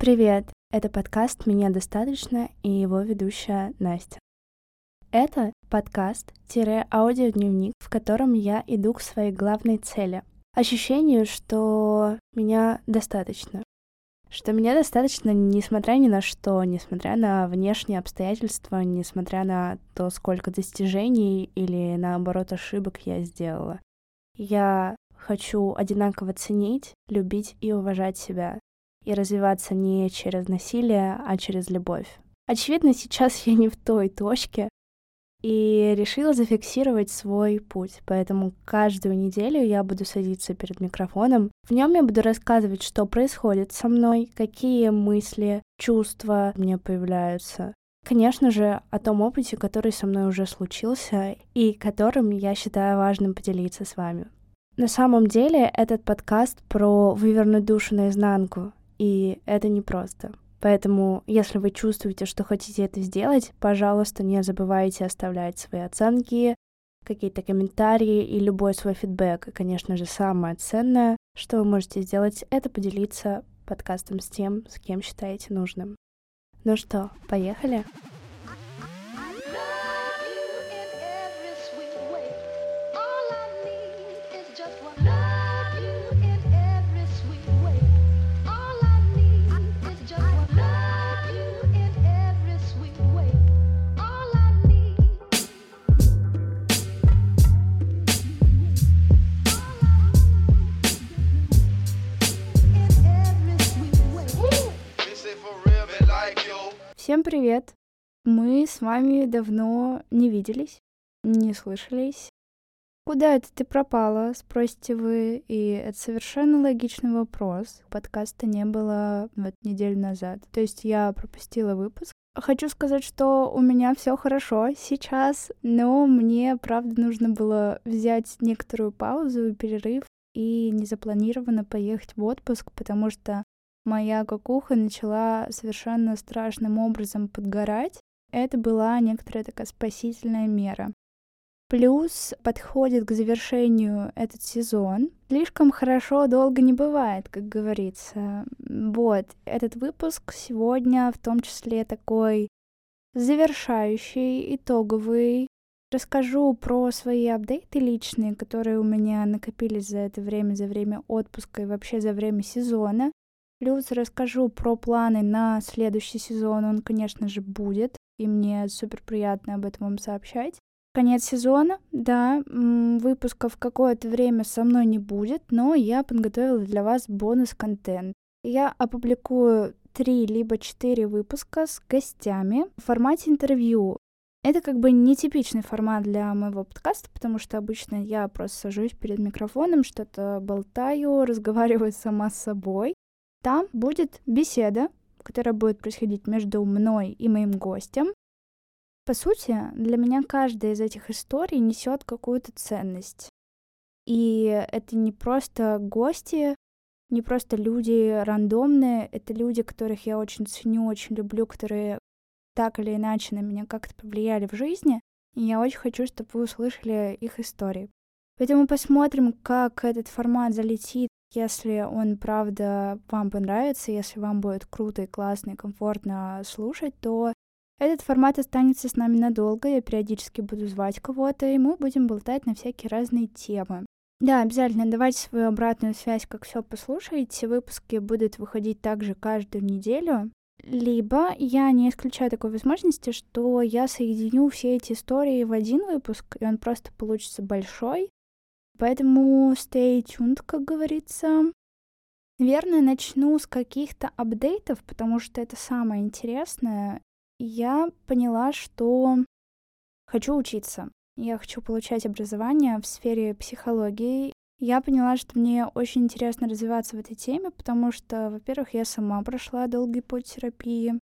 Привет! Это подкаст «Меня достаточно» и его ведущая Настя. Это подкаст-аудиодневник, в котором я иду к своей главной цели. Ощущению, что меня достаточно. Что меня достаточно, несмотря ни на что, несмотря на внешние обстоятельства, несмотря на то, сколько достижений или, наоборот, ошибок я сделала. Я хочу одинаково ценить, любить и уважать себя, и развиваться не через насилие, а через любовь. Очевидно, сейчас я не в той точке, и решила зафиксировать свой путь. Поэтому каждую неделю я буду садиться перед микрофоном. В нем я буду рассказывать, что происходит со мной, какие мысли, чувства мне появляются. Конечно же, о том опыте, который со мной уже случился и которым я считаю важным поделиться с вами. На самом деле этот подкаст про вывернуть душу наизнанку, и это непросто. Поэтому, если вы чувствуете, что хотите это сделать, пожалуйста, не забывайте оставлять свои оценки, какие-то комментарии и любой свой фидбэк. И, конечно же, самое ценное, что вы можете сделать, это поделиться подкастом с тем, с кем считаете нужным. Ну что, поехали? Мы с вами давно не виделись, не слышались. Куда это ты пропала, спросите вы, и это совершенно логичный вопрос. Подкаста не было вот неделю назад. То есть я пропустила выпуск. Хочу сказать, что у меня все хорошо сейчас, но мне, правда, нужно было взять некоторую паузу и перерыв и незапланированно поехать в отпуск, потому что моя кукуха начала совершенно страшным образом подгорать. Это была некоторая такая спасительная мера. Плюс подходит к завершению этот сезон. Слишком хорошо долго не бывает, как говорится. Вот, этот выпуск сегодня в том числе такой завершающий, итоговый. Расскажу про свои апдейты личные, которые у меня накопились за это время, за время отпуска и вообще за время сезона. Плюс расскажу про планы на следующий сезон. Он, конечно же, будет. И мне супер приятно об этом вам сообщать. Конец сезона, да, выпусков какое-то время со мной не будет, но я подготовила для вас бонус-контент. Я опубликую три либо четыре выпуска с гостями в формате интервью. Это как бы нетипичный формат для моего подкаста, потому что обычно я просто сажусь перед микрофоном, что-то болтаю, разговариваю сама с собой. Там будет беседа, которая будет происходить между мной и моим гостем. По сути, для меня каждая из этих историй несет какую-то ценность. И это не просто гости, не просто люди рандомные, это люди, которых я очень ценю, очень люблю, которые так или иначе на меня как-то повлияли в жизни. И я очень хочу, чтобы вы услышали их истории. Поэтому посмотрим, как этот формат залетит если он, правда, вам понравится, если вам будет круто и классно и комфортно слушать, то этот формат останется с нами надолго. Я периодически буду звать кого-то, и мы будем болтать на всякие разные темы. Да, обязательно давайте свою обратную связь, как все послушаете. Выпуски будут выходить также каждую неделю. Либо я не исключаю такой возможности, что я соединю все эти истории в один выпуск, и он просто получится большой, Поэтому stay tuned, как говорится. Наверное, начну с каких-то апдейтов, потому что это самое интересное. Я поняла, что хочу учиться. Я хочу получать образование в сфере психологии. Я поняла, что мне очень интересно развиваться в этой теме, потому что, во-первых, я сама прошла долгий путь терапии.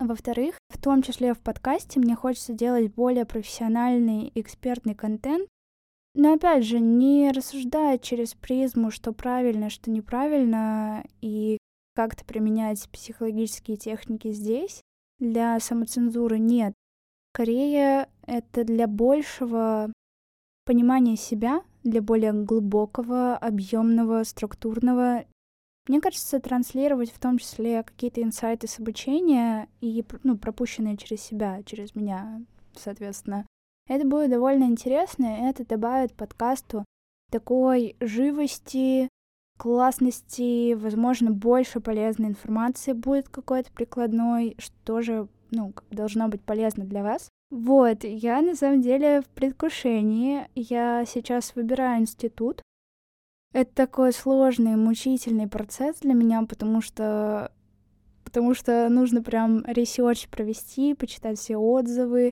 Во-вторых, в том числе в подкасте мне хочется делать более профессиональный экспертный контент, но опять же, не рассуждая через призму, что правильно, что неправильно, и как-то применять психологические техники здесь, для самоцензуры нет. Скорее, это для большего понимания себя, для более глубокого, объемного, структурного, Мне кажется, транслировать в том числе какие-то инсайты с обучения и ну, пропущенные через себя, через меня, соответственно. Это будет довольно интересно, и это добавит подкасту такой живости, классности, возможно, больше полезной информации будет какой-то прикладной, что тоже, ну, должно быть полезно для вас. Вот, я на самом деле в предвкушении. Я сейчас выбираю институт. Это такой сложный, мучительный процесс для меня, потому что потому что нужно прям research провести, почитать все отзывы,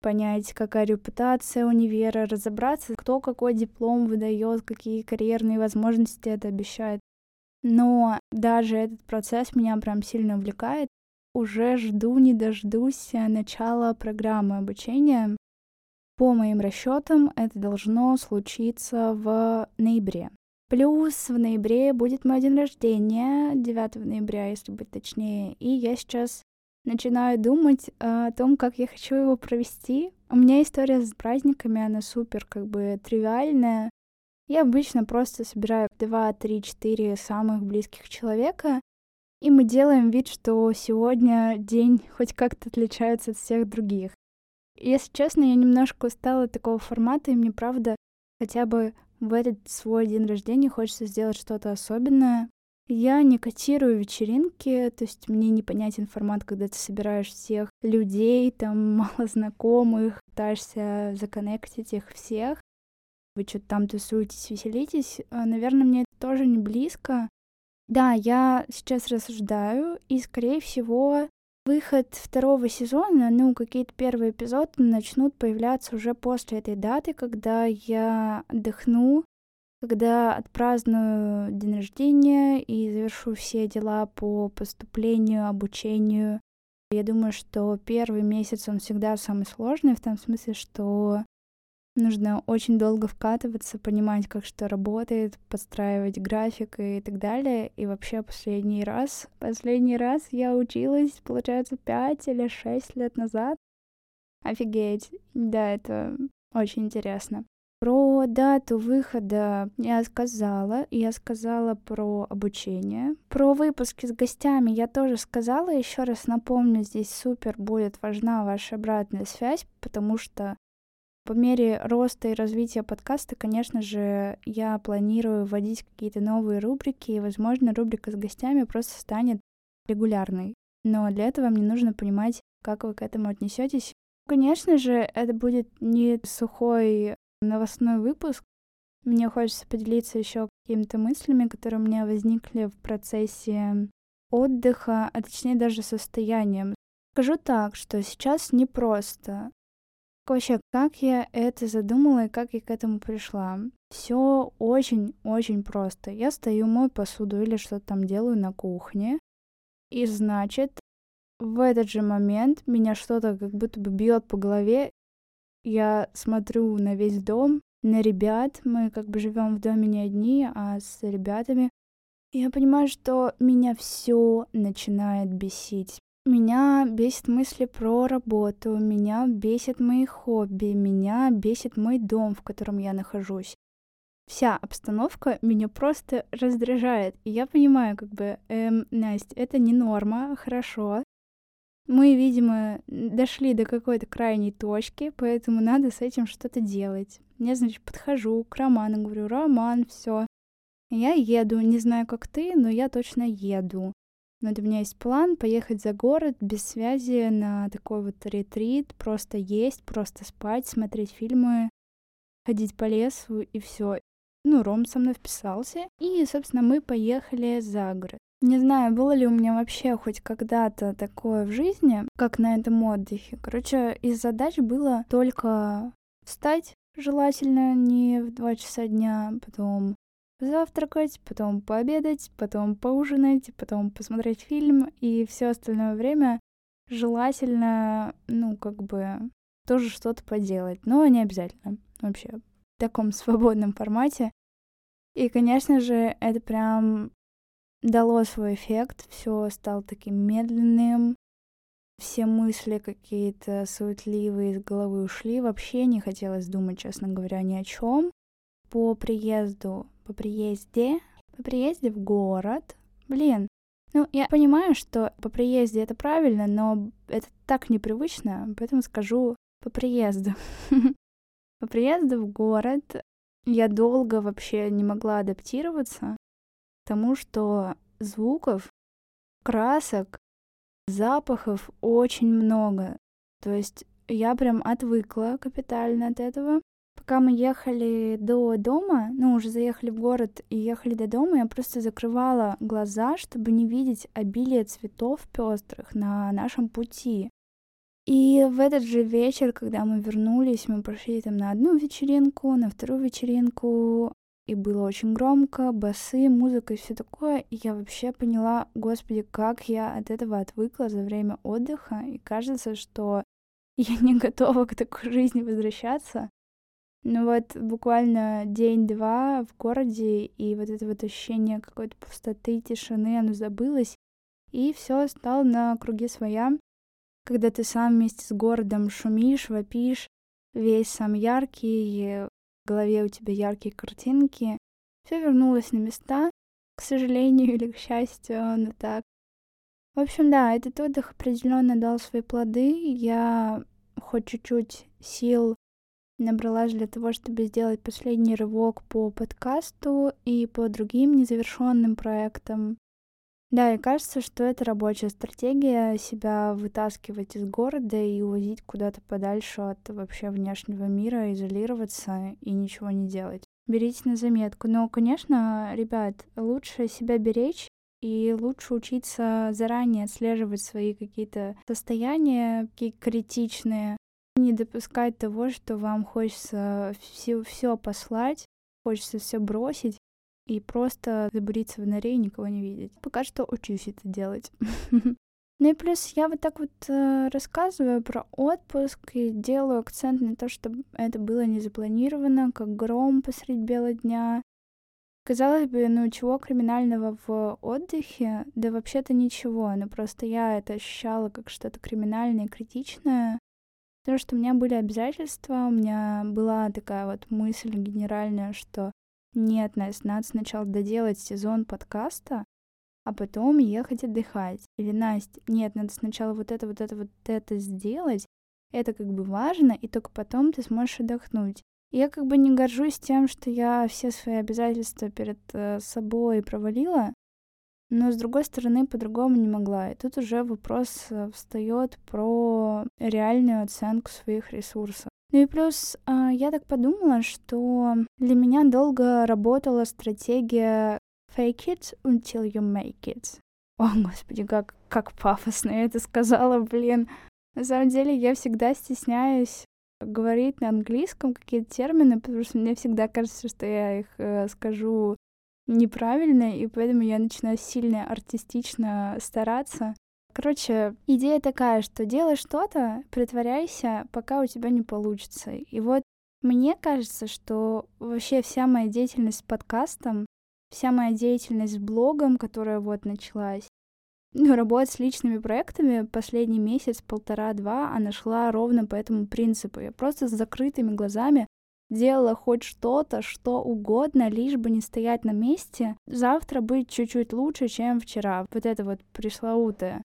понять, какая репутация универа, разобраться, кто какой диплом выдает, какие карьерные возможности это обещает. Но даже этот процесс меня прям сильно увлекает. Уже жду, не дождусь начала программы обучения. По моим расчетам, это должно случиться в ноябре. Плюс в ноябре будет мой день рождения, 9 ноября, если быть точнее, и я сейчас начинаю думать о том, как я хочу его провести. У меня история с праздниками, она супер как бы тривиальная. Я обычно просто собираю 2, 3, 4 самых близких человека, и мы делаем вид, что сегодня день хоть как-то отличается от всех других. Если честно, я немножко устала от такого формата, и мне правда хотя бы в этот свой день рождения хочется сделать что-то особенное, я не котирую вечеринки, то есть мне непонятен формат, когда ты собираешь всех людей, там мало знакомых, пытаешься законнектить их всех. Вы что-то там тусуетесь, веселитесь. А, наверное, мне это тоже не близко. Да, я сейчас рассуждаю, и, скорее всего, выход второго сезона, ну, какие-то первые эпизоды начнут появляться уже после этой даты, когда я отдохну когда отпраздную день рождения и завершу все дела по поступлению, обучению. Я думаю, что первый месяц он всегда самый сложный, в том смысле, что нужно очень долго вкатываться, понимать, как что работает, подстраивать график и так далее. И вообще последний раз, последний раз я училась, получается, пять или шесть лет назад. Офигеть. Да, это очень интересно. Про дату выхода я сказала, я сказала про обучение. Про выпуски с гостями я тоже сказала. Еще раз напомню, здесь супер будет важна ваша обратная связь, потому что по мере роста и развития подкаста, конечно же, я планирую вводить какие-то новые рубрики, и, возможно, рубрика с гостями просто станет регулярной. Но для этого мне нужно понимать, как вы к этому отнесетесь. Конечно же, это будет не сухой новостной выпуск. Мне хочется поделиться еще какими-то мыслями, которые у меня возникли в процессе отдыха, а точнее даже состоянием. Скажу так, что сейчас непросто. Вообще, как я это задумала и как я к этому пришла? Все очень-очень просто. Я стою, мою посуду или что-то там делаю на кухне. И значит, в этот же момент меня что-то как будто бы бьет по голове, я смотрю на весь дом, на ребят. Мы как бы живем в доме не одни, а с ребятами. Я понимаю, что меня все начинает бесить. Меня бесит мысли про работу, меня бесит мои хобби, меня бесит мой дом, в котором я нахожусь. Вся обстановка меня просто раздражает. И я понимаю, как бы, эм, Настя, это не норма, хорошо, мы, видимо, дошли до какой-то крайней точки, поэтому надо с этим что-то делать. Я, значит, подхожу к Роману, говорю, Роман, все. Я еду, не знаю, как ты, но я точно еду. Вот у меня есть план поехать за город без связи на такой вот ретрит, просто есть, просто спать, смотреть фильмы, ходить по лесу и все. Ну, Ром со мной вписался, и, собственно, мы поехали за город. Не знаю, было ли у меня вообще хоть когда-то такое в жизни, как на этом отдыхе. Короче, из задач было только встать, желательно не в 2 часа дня, потом завтракать, потом пообедать, потом поужинать, потом посмотреть фильм и все остальное время желательно, ну, как бы, тоже что-то поделать, но не обязательно вообще в таком свободном формате. И, конечно же, это прям дало свой эффект, все стало таким медленным, все мысли какие-то суетливые из головы ушли, вообще не хотелось думать, честно говоря, ни о чем. По приезду, по приезде, по приезде в город Блин, ну, я понимаю, что по приезде это правильно, но это так непривычно, поэтому скажу по приезду. По приезду в город я долго вообще не могла адаптироваться тому, что звуков, красок, запахов очень много. То есть я прям отвыкла капитально от этого. Пока мы ехали до дома, ну, уже заехали в город и ехали до дома, я просто закрывала глаза, чтобы не видеть обилие цветов пестрых на нашем пути. И в этот же вечер, когда мы вернулись, мы пошли там на одну вечеринку, на вторую вечеринку, и было очень громко, басы, музыка и все такое. И я вообще поняла, господи, как я от этого отвыкла за время отдыха. И кажется, что я не готова к такой жизни возвращаться. Ну вот буквально день-два в городе, и вот это вот ощущение какой-то пустоты, тишины, оно забылось, и все стало на круге своя когда ты сам вместе с городом шумишь, вопишь, весь сам яркий, в голове у тебя яркие картинки. Все вернулось на места, к сожалению или к счастью, но так. В общем, да, этот отдых определенно дал свои плоды. Я хоть чуть-чуть сил набралась для того, чтобы сделать последний рывок по подкасту и по другим незавершенным проектам. Да, и кажется, что это рабочая стратегия себя вытаскивать из города и увозить куда-то подальше от вообще внешнего мира, изолироваться и ничего не делать. Берите на заметку. Но, конечно, ребят, лучше себя беречь и лучше учиться заранее отслеживать свои какие-то состояния, какие критичные, не допускать того, что вам хочется все, все послать, хочется все бросить, и просто забуриться в норе и никого не видеть. Пока что учусь это делать. Ну и плюс я вот так вот э, рассказываю про отпуск и делаю акцент на то, что это было не запланировано, как гром посредь бела дня. Казалось бы, ну чего криминального в отдыхе? Да вообще-то ничего, но просто я это ощущала как что-то криминальное и критичное. Потому что у меня были обязательства, у меня была такая вот мысль генеральная, что нет, Настя, надо сначала доделать сезон подкаста, а потом ехать отдыхать. Или, Настя, нет, надо сначала вот это, вот это, вот это сделать. Это как бы важно, и только потом ты сможешь отдохнуть. И я как бы не горжусь тем, что я все свои обязательства перед э, собой провалила, но с другой стороны по-другому не могла. И тут уже вопрос э, встает про реальную оценку своих ресурсов. Ну и плюс а, я так подумала, что для меня долго работала стратегия fake it until you make it. О, господи, как, как пафосно я это сказала, блин. На самом деле я всегда стесняюсь говорить на английском какие-то термины, потому что мне всегда кажется, что я их э, скажу неправильно, и поэтому я начинаю сильно артистично стараться. Короче, идея такая, что делай что-то, притворяйся, пока у тебя не получится. И вот мне кажется, что вообще вся моя деятельность с подкастом, вся моя деятельность с блогом, которая вот началась, ну, работа с личными проектами последний месяц, полтора-два, она шла ровно по этому принципу. Я просто с закрытыми глазами делала хоть что-то, что угодно, лишь бы не стоять на месте, завтра быть чуть-чуть лучше, чем вчера. Вот это вот пресловутое.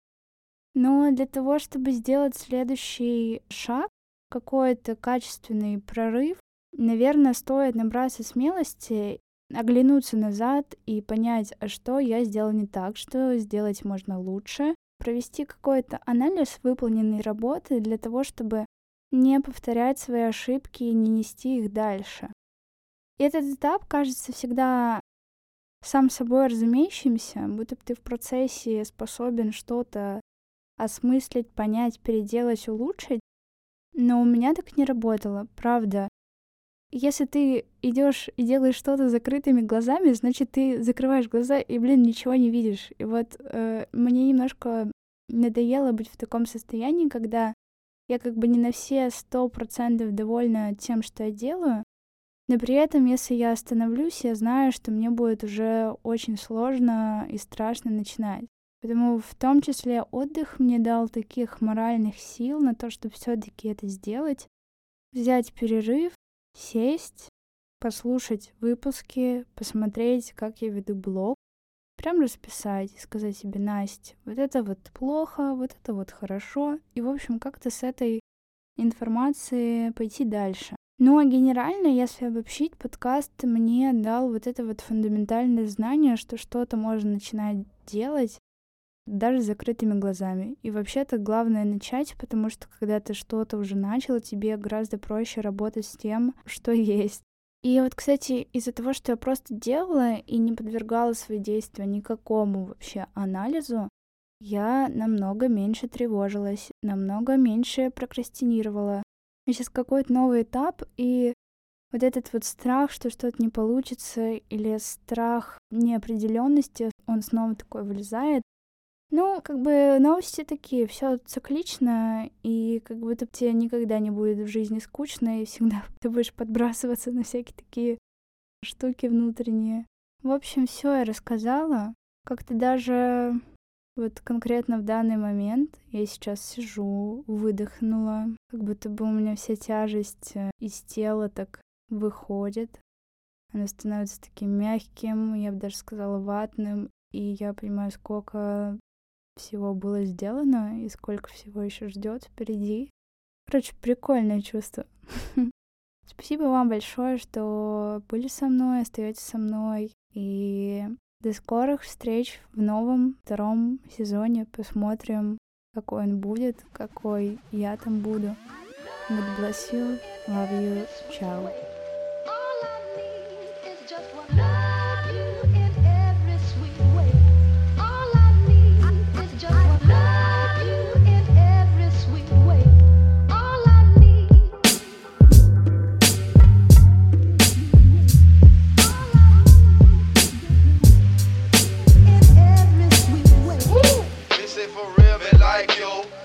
Но для того, чтобы сделать следующий шаг, какой-то качественный прорыв, наверное, стоит набраться смелости, оглянуться назад и понять, а что я сделал не так, что сделать можно лучше, провести какой-то анализ выполненной работы для того, чтобы не повторять свои ошибки и не нести их дальше. Этот этап кажется всегда сам собой разумеющимся, будто бы ты в процессе способен что-то осмыслить, понять, переделать, улучшить. Но у меня так не работало, правда. Если ты идешь и делаешь что-то закрытыми глазами, значит, ты закрываешь глаза и, блин, ничего не видишь. И вот э, мне немножко надоело быть в таком состоянии, когда я как бы не на все сто процентов довольна тем, что я делаю, но при этом, если я остановлюсь, я знаю, что мне будет уже очень сложно и страшно начинать. Поэтому в том числе отдых мне дал таких моральных сил на то, чтобы все-таки это сделать. Взять перерыв, сесть, послушать выпуски, посмотреть, как я веду блог, прям расписать и сказать себе, Настя, вот это вот плохо, вот это вот хорошо. И, в общем, как-то с этой информации пойти дальше. Ну а генерально, если обобщить, подкаст мне дал вот это вот фундаментальное знание, что что-то можно начинать делать даже с закрытыми глазами. И вообще-то главное начать, потому что когда ты что-то уже начал, тебе гораздо проще работать с тем, что есть. И вот, кстати, из-за того, что я просто делала и не подвергала свои действия никакому вообще анализу, я намного меньше тревожилась, намного меньше прокрастинировала. И сейчас какой-то новый этап, и вот этот вот страх, что что-то не получится, или страх неопределенности, он снова такой вылезает. Ну, как бы новости такие, все циклично, и как будто тебе никогда не будет в жизни скучно, и всегда ты будешь подбрасываться на всякие такие штуки внутренние. В общем, все я рассказала. Как-то даже вот конкретно в данный момент я сейчас сижу, выдохнула, как будто бы у меня вся тяжесть э, из тела так выходит. Оно становится таким мягким, я бы даже сказала ватным, и я понимаю, сколько всего было сделано и сколько всего еще ждет впереди. Короче, прикольное чувство. Спасибо вам большое, что были со мной, остаетесь со мной. И до скорых встреч в новом втором сезоне. Посмотрим, какой он будет, какой я там буду. God bless you. Love you. Ciao.